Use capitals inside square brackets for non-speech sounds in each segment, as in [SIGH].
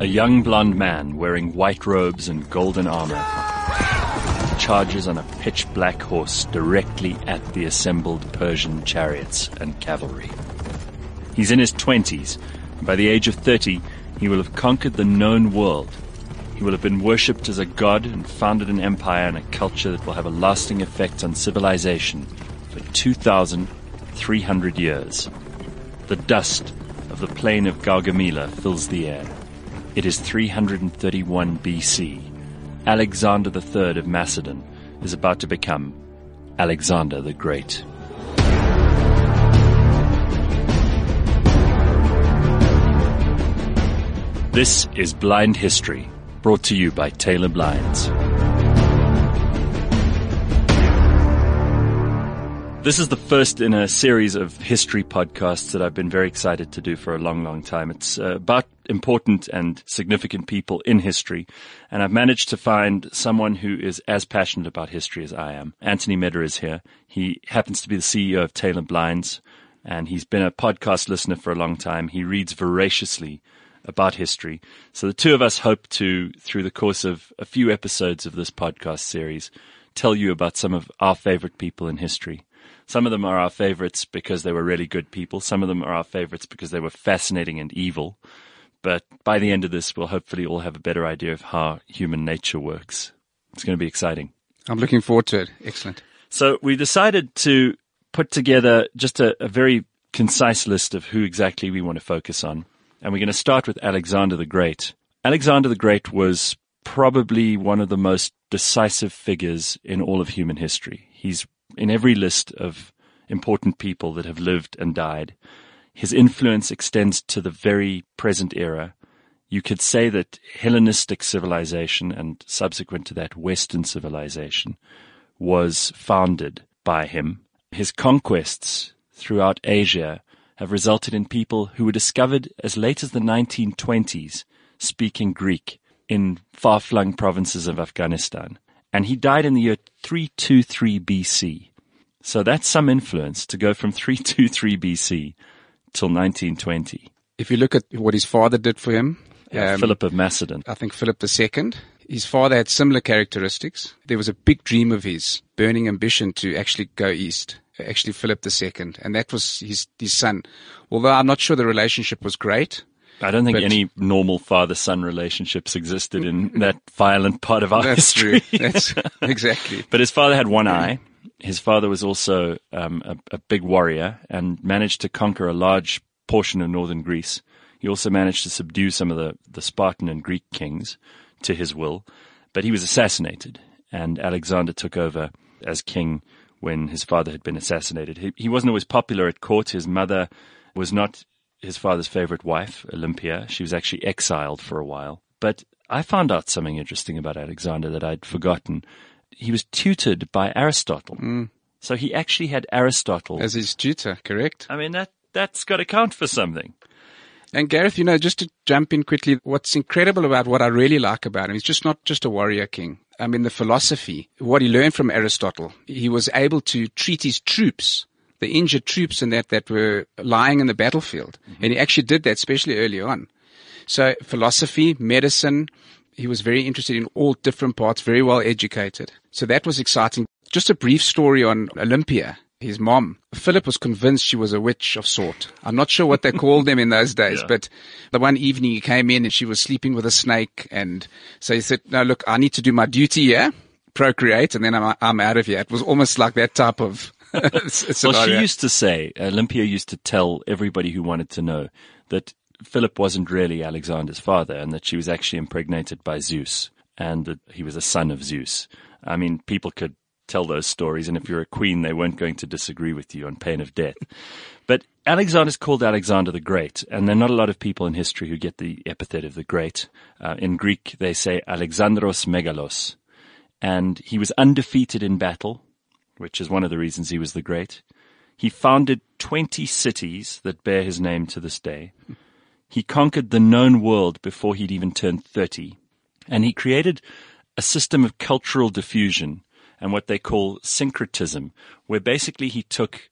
A young blond man wearing white robes and golden armor charges on a pitch black horse directly at the assembled Persian chariots and cavalry. He's in his twenties, and by the age of thirty, he will have conquered the known world. He will have been worshipped as a god and founded an empire and a culture that will have a lasting effect on civilization for 2,300 years. The dust of the plain of Gaugamela fills the air. It is 331 BC. Alexander III of Macedon is about to become Alexander the Great. This is Blind History, brought to you by Taylor Blinds. This is the first in a series of history podcasts that I've been very excited to do for a long, long time. It's uh, about important and significant people in history. And I've managed to find someone who is as passionate about history as I am. Anthony Medder is here. He happens to be the CEO of Taylor Blinds and he's been a podcast listener for a long time. He reads voraciously about history. So the two of us hope to, through the course of a few episodes of this podcast series, tell you about some of our favorite people in history. Some of them are our favorites because they were really good people. Some of them are our favorites because they were fascinating and evil. But by the end of this, we'll hopefully all have a better idea of how human nature works. It's going to be exciting. I'm looking forward to it. Excellent. So we decided to put together just a, a very concise list of who exactly we want to focus on. And we're going to start with Alexander the Great. Alexander the Great was probably one of the most decisive figures in all of human history. He's in every list of important people that have lived and died. His influence extends to the very present era. You could say that Hellenistic civilization and subsequent to that Western civilization was founded by him. His conquests throughout Asia have resulted in people who were discovered as late as the 1920s speaking Greek in far-flung provinces of Afghanistan. And he died in the year 323 BC. So that's some influence to go from [LAUGHS] 323 BC till 1920. If you look at what his father did for him, yeah, um, Philip of Macedon. I think Philip II. His father had similar characteristics. There was a big dream of his, burning ambition to actually go east actually Philip II, and that was his his son. Although I'm not sure the relationship was great. I don't think any normal father-son relationships existed in that violent part of our that's history. True. That's [LAUGHS] exactly. but his father had one eye. His father was also um, a, a big warrior and managed to conquer a large portion of northern Greece. He also managed to subdue some of the, the Spartan and Greek kings to his will, but he was assassinated, and Alexander took over as king when his father had been assassinated. He, he wasn't always popular at court. His mother was not his father's favorite wife, Olympia. She was actually exiled for a while. But I found out something interesting about Alexander that I'd forgotten. He was tutored by Aristotle. Mm. So he actually had Aristotle as his tutor, correct? I mean, that, that's got to count for something. And Gareth, you know, just to jump in quickly, what's incredible about what I really like about him, he's just not just a warrior king. I mean, the philosophy, what he learned from Aristotle, he was able to treat his troops, the injured troops and that, that were lying in the battlefield. Mm-hmm. And he actually did that, especially early on. So philosophy, medicine, he was very interested in all different parts, very well educated. So that was exciting. Just a brief story on Olympia his mom. Philip was convinced she was a witch of sort. I'm not sure what they [LAUGHS] called them in those days, yeah. but the one evening he came in and she was sleeping with a snake. And so he said, no, look, I need to do my duty here, procreate, and then I'm, I'm out of here. It was almost like that type of [LAUGHS] well, she used to say, Olympia used to tell everybody who wanted to know that Philip wasn't really Alexander's father and that she was actually impregnated by Zeus and that he was a son of Zeus. I mean, people could tell those stories, and if you're a queen, they weren't going to disagree with you on pain of death. [LAUGHS] But Alexander's called Alexander the Great, and there are not a lot of people in history who get the epithet of the Great. Uh, in Greek, they say Alexandros Megalos, and he was undefeated in battle, which is one of the reasons he was the Great. He founded 20 cities that bear his name to this day. He conquered the known world before he'd even turned 30. And he created a system of cultural diffusion and what they call syncretism, where basically he took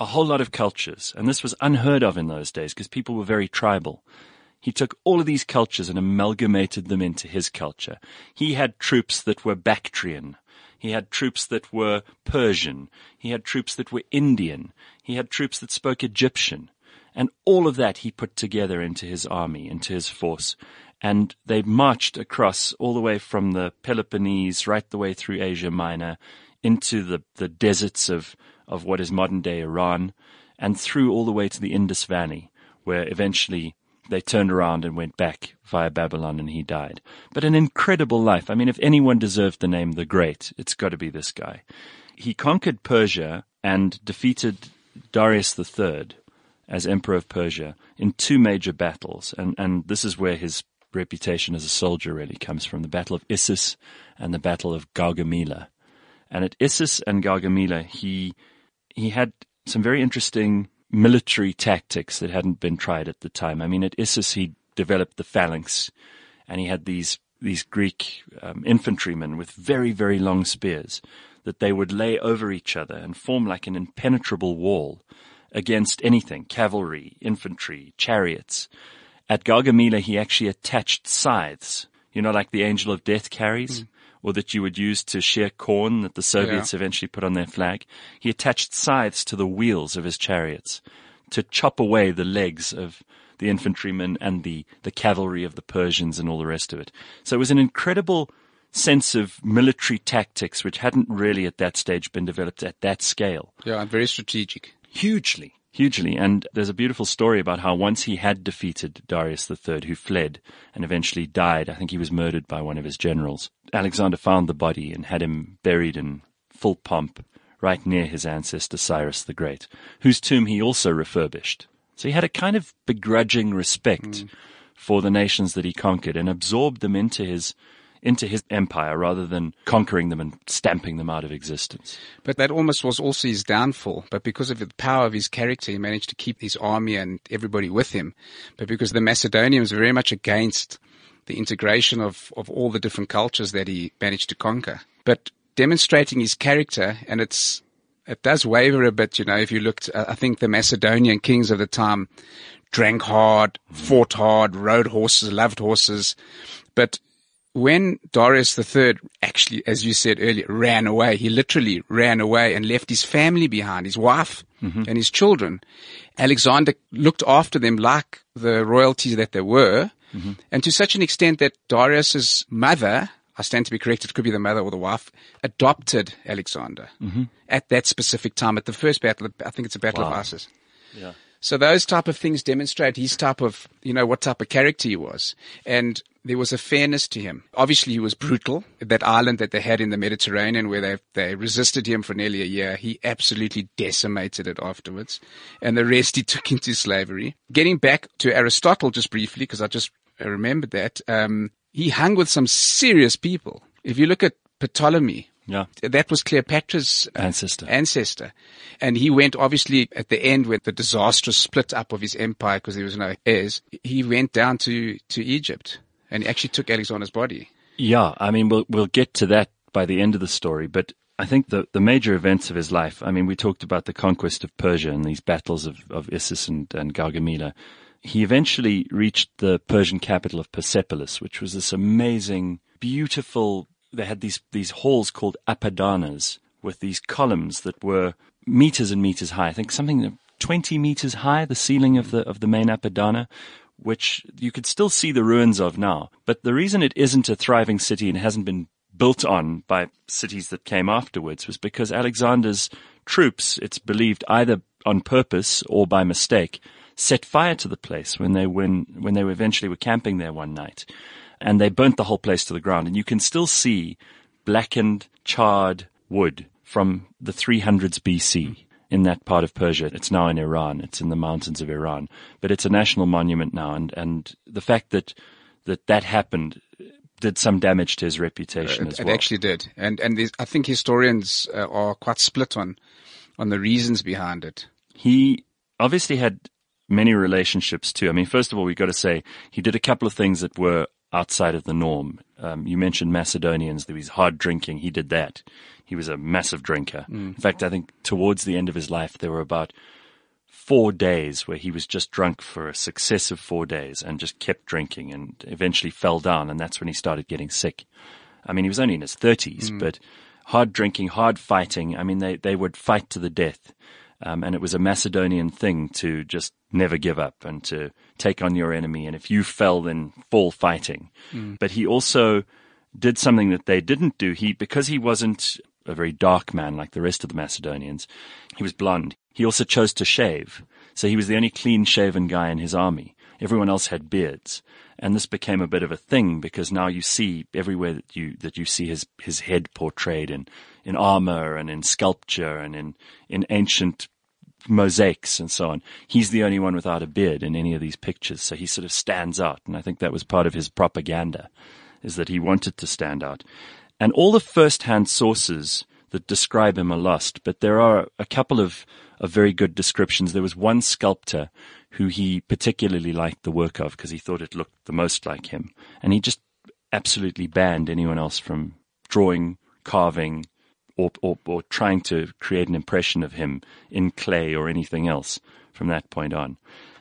a whole lot of cultures, and this was unheard of in those days because people were very tribal. He took all of these cultures and amalgamated them into his culture. He had troops that were Bactrian. He had troops that were Persian. He had troops that were Indian. He had troops that spoke Egyptian. And all of that he put together into his army, into his force. And they marched across all the way from the Peloponnese right the way through Asia Minor into the, the deserts of, of what is modern day Iran and through all the way to the Indus Valley, where eventually they turned around and went back via Babylon and he died. But an incredible life. I mean, if anyone deserved the name the Great, it's got to be this guy. He conquered Persia and defeated Darius III as Emperor of Persia in two major battles. And, and this is where his reputation as a soldier really comes from the Battle of Issus and the Battle of Gaugamela. And at Issus and Gaugamela, he, he had some very interesting military tactics that hadn't been tried at the time. I mean, at Issus, he developed the phalanx and he had these, these Greek um, infantrymen with very, very long spears that they would lay over each other and form like an impenetrable wall against anything, cavalry, infantry, chariots. At Gaugamela, he actually attached scythes, you know, like the angel of death carries. Mm or that you would use to shear corn that the Soviets yeah. eventually put on their flag. He attached scythes to the wheels of his chariots to chop away the legs of the infantrymen and the, the cavalry of the Persians and all the rest of it. So it was an incredible sense of military tactics which hadn't really at that stage been developed at that scale. Yeah, and very strategic. Hugely hugely. And there's a beautiful story about how once he had defeated Darius III, who fled and eventually died, I think he was murdered by one of his generals. Alexander found the body and had him buried in full pomp right near his ancestor Cyrus the Great, whose tomb he also refurbished. So he had a kind of begrudging respect mm. for the nations that he conquered and absorbed them into his into his empire rather than conquering them and stamping them out of existence. But that almost was also his downfall. But because of the power of his character, he managed to keep his army and everybody with him. But because the Macedonians were very much against the integration of, of all the different cultures that he managed to conquer. But demonstrating his character, and it's it does waver a bit, you know, if you looked, uh, I think the Macedonian kings of the time drank hard, fought hard, rode horses, loved horses. But when Darius III actually, as you said earlier, ran away, he literally ran away and left his family behind, his wife mm-hmm. and his children. Alexander looked after them like the royalties that they were. Mm-hmm. And to such an extent that Darius's mother, I stand to be corrected, it could be the mother or the wife, adopted Alexander mm-hmm. at that specific time, at the first battle. I think it's a battle wow. of Issus. Yeah. So those type of things demonstrate his type of, you know, what type of character he was. And there was a fairness to him. Obviously, he was brutal. That island that they had in the Mediterranean where they, they resisted him for nearly a year, he absolutely decimated it afterwards. And the rest he [LAUGHS] took into slavery. Getting back to Aristotle just briefly, because I just remembered that, um, he hung with some serious people. If you look at Ptolemy, yeah. That was Cleopatra's uh, ancestor. Ancestor. And he went obviously at the end with the disastrous split up of his empire because there was no heirs. He went down to, to Egypt and he actually took Alexander's body. Yeah, I mean, we'll we'll get to that by the end of the story, but I think the the major events of his life. I mean, we talked about the conquest of Persia and these battles of of Issus and, and Gaugamela. He eventually reached the Persian capital of Persepolis, which was this amazing, beautiful. They had these these halls called apadanas with these columns that were meters and meters high. I think something 20 meters high, the ceiling of the of the main apadana, which you could still see the ruins of now. But the reason it isn't a thriving city and hasn't been built on by cities that came afterwards was because Alexander's troops, it's believed either on purpose or by mistake, set fire to the place when they when when they eventually were camping there one night, and they burnt the whole place to the ground. And you can still see blackened, charred wood from the 300s BC in that part of Persia. It's now in Iran. It's in the mountains of Iran, but it's a national monument now. And, and the fact that, that that happened did some damage to his reputation uh, as it, well. It actually did. And, and I think historians uh, are quite split on, on the reasons behind it. He obviously had many relationships too. I mean, first of all, we've got to say he did a couple of things that were outside of the norm. Um, you mentioned Macedonians. There was hard drinking. He did that. He was a massive drinker. Mm. In fact, I think towards the end of his life, there were about four days where he was just drunk for a successive four days and just kept drinking and eventually fell down. And that's when he started getting sick. I mean, he was only in his 30s, mm. but hard drinking, hard fighting. I mean, they, they would fight to the death. Um, and it was a Macedonian thing to just never give up and to take on your enemy. And if you fell, then fall fighting. Mm. But he also did something that they didn't do. He, because he wasn't a very dark man like the rest of the Macedonians, he was blonde. He also chose to shave. So he was the only clean shaven guy in his army. Everyone else had beards. And this became a bit of a thing because now you see everywhere that you, that you see his, his head portrayed in, in armor and in sculpture and in, in ancient mosaics and so on. He's the only one without a beard in any of these pictures. So he sort of stands out. And I think that was part of his propaganda is that he wanted to stand out. And all the first-hand sources that describe him are lost, but there are a couple of, of very good descriptions. There was one sculptor who he particularly liked the work of because he thought it looked the most like him. And he just absolutely banned anyone else from drawing, carving, or, or, or trying to create an impression of him in clay or anything else from that point on.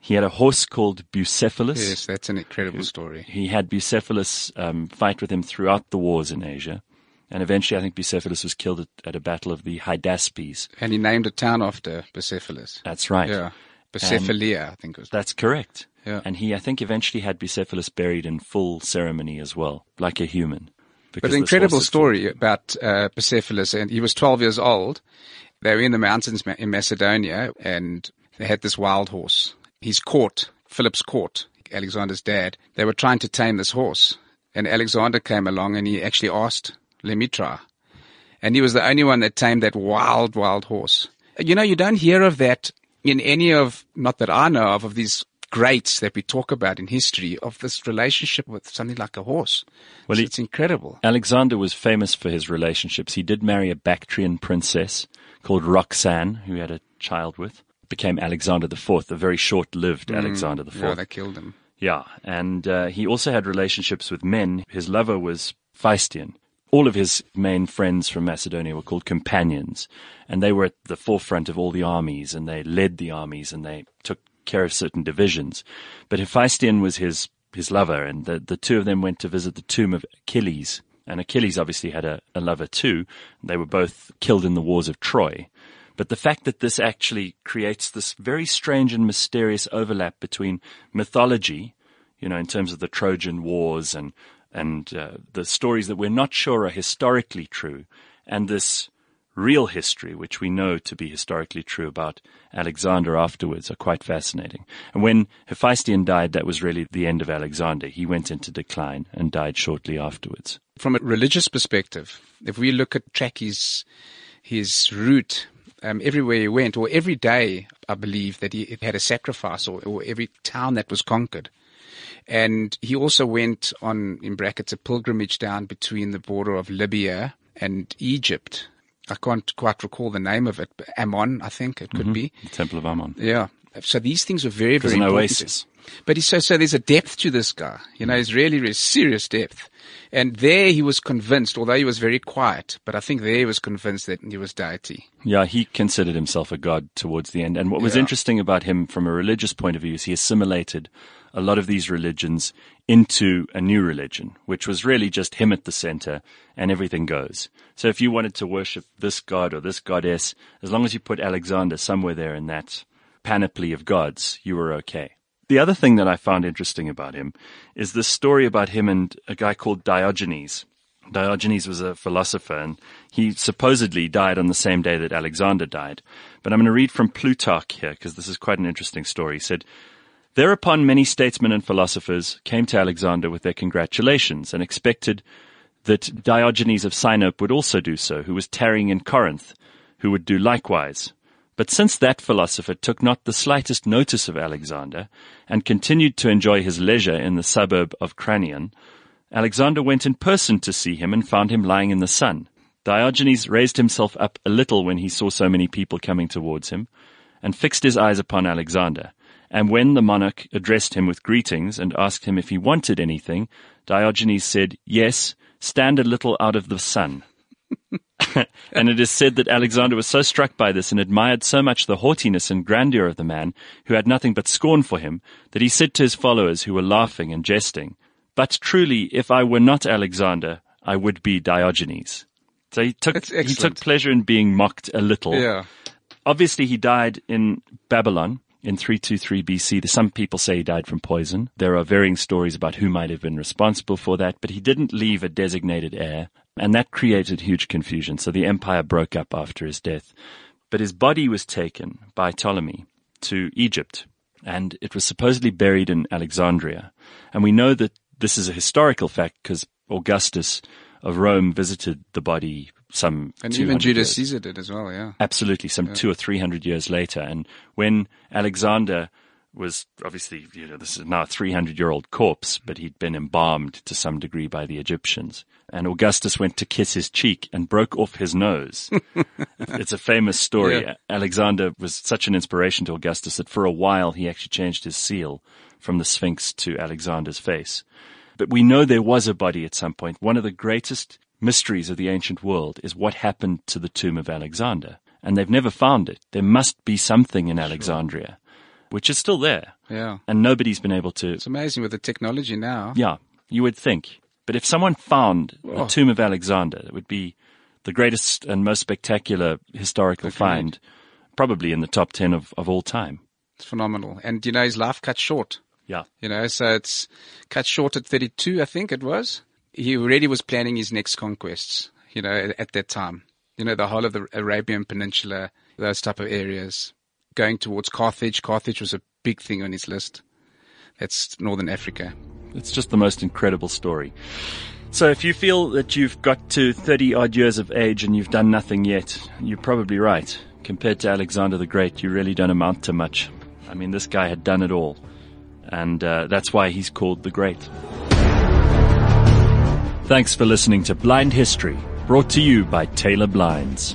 He had a horse called Bucephalus. Yes, that's an incredible story. He had Bucephalus um, fight with him throughout the wars in Asia. And eventually, I think Bucephalus was killed at, at, a battle of the Hydaspes. And he named a town after Bucephalus. That's right. Yeah. Bucephalia, I think it was. That's correct. Yeah. And he, I think, eventually had Bucephalus buried in full ceremony as well, like a human. But an incredible story about uh, Bucephalus, and he was 12 years old. They were in the mountains in Macedonia, and they had this wild horse. His court, Philip's court, Alexander's dad, they were trying to tame this horse. And Alexander came along and he actually asked, let me try. And he was the only one that tamed that wild, wild horse. You know, you don't hear of that in any of, not that I know of, of these greats that we talk about in history of this relationship with something like a horse. Well, so it's incredible. Alexander was famous for his relationships. He did marry a Bactrian princess called Roxanne, who he had a child with. Became Alexander IV, a very short-lived mm, Alexander IV. Yeah, they killed him. Yeah, and uh, he also had relationships with men. His lover was Hephaestion. All of his main friends from Macedonia were called companions, and they were at the forefront of all the armies, and they led the armies, and they took care of certain divisions. But Hephaestion was his, his lover, and the, the two of them went to visit the tomb of Achilles. And Achilles obviously had a, a lover too. They were both killed in the wars of Troy. But the fact that this actually creates this very strange and mysterious overlap between mythology, you know, in terms of the Trojan Wars and and uh, the stories that we're not sure are historically true, and this real history, which we know to be historically true about Alexander afterwards, are quite fascinating. And when Hephaestion died, that was really the end of Alexander. He went into decline and died shortly afterwards. From a religious perspective, if we look at track his, his route, um, everywhere he went, or every day, I believe that he had a sacrifice, or, or every town that was conquered. And he also went on, in brackets, a pilgrimage down between the border of Libya and Egypt I can't quite recall the name of it, but Ammon, I think it could mm-hmm. be. The Temple of Ammon. Yeah. So these things are very, very an important. oasis. But he's so, so there's a depth to this guy. You know, he's really, really serious depth. And there he was convinced, although he was very quiet, but I think there he was convinced that he was deity. Yeah, he considered himself a god towards the end. And what was Yeah. interesting about him from a religious point of view is he assimilated a lot of these religions into a new religion, which was really just him at the center and everything goes. So if you wanted to worship this god or this goddess, as long as you put Alexander somewhere there in that panoply of gods, you were okay. The other thing that I found interesting about him is this story about him and a guy called Diogenes. Diogenes was a philosopher and he supposedly died on the same day that Alexander died. But I'm going to read from Plutarch here because this is quite an interesting story. He said, Thereupon many statesmen and philosophers came to Alexander with their congratulations and expected that Diogenes of Sinope would also do so, who was tarrying in Corinth, who would do likewise. But since that philosopher took not the slightest notice of Alexander, and continued to enjoy his leisure in the suburb of Craneion, Alexander went in person to see him and found him lying in the sun. Diogenes raised himself up a little when he saw so many people coming towards him, and fixed his eyes upon Alexander. And when the monarch addressed him with greetings and asked him if he wanted anything, Diogenes said, Yes, stand a little out of the sun. [LAUGHS] and it is said that Alexander was so struck by this and admired so much the haughtiness and grandeur of the man, who had nothing but scorn for him, that he said to his followers who were laughing and jesting, But truly, if I were not Alexander, I would be Diogenes. So he took, he took pleasure in being mocked a little. Yeah. Obviously, he died in Babylon in 323 BC. Some people say he died from poison. There are varying stories about who might have been responsible for that, but he didn't leave a designated heir, and that created huge confusion. So the empire broke up after his death. But his body was taken by Ptolemy to Egypt, and it was supposedly buried in Alexandria. And we know that this is a historical fact because Augustus of Rome visited the body some And even Julius. Caesar did as well, yeah. Absolutely, some two or three hundred years later. And when Alexander was obviously, you know, this is now a 300 year old corpse, but he'd been embalmed to some degree by the Egyptians. And Augustus went to kiss his cheek and broke off his nose. [LAUGHS] it's a famous story. Yeah. Alexander was such an inspiration to Augustus that for a while he actually changed his seal from the Sphinx to Alexander's face. But we know there was a body at some point. One of the greatest mysteries of the ancient world is what happened to the tomb of Alexander. And they've never found it. There must be something in Alexandria, which is still there. Yeah. And nobody's been able to. It's amazing with the technology now. Yeah, you would think. But if someone found the Oh. tomb of Alexander, it would be the greatest and most spectacular historical find, probably in the top 10 of, of all time. It's phenomenal. And, you know, his life cut short. Yeah. You know, so it's cut short at 32, I think it was. He already was planning his next conquests, you know, at, at that time. You know, the whole of the Arabian Peninsula, those type of areas. Going towards Carthage. Carthage was a big thing on his list. That's Northern Africa. It's just the most incredible story. So if you feel that you've got to 30 odd years of age and you've done nothing yet, you're probably right. Compared to Alexander the Great, you really don't amount to much. I mean, this guy had done it all. And uh, that's why he's called the Great. Thanks for listening to Blind History, brought to you by Taylor Blinds.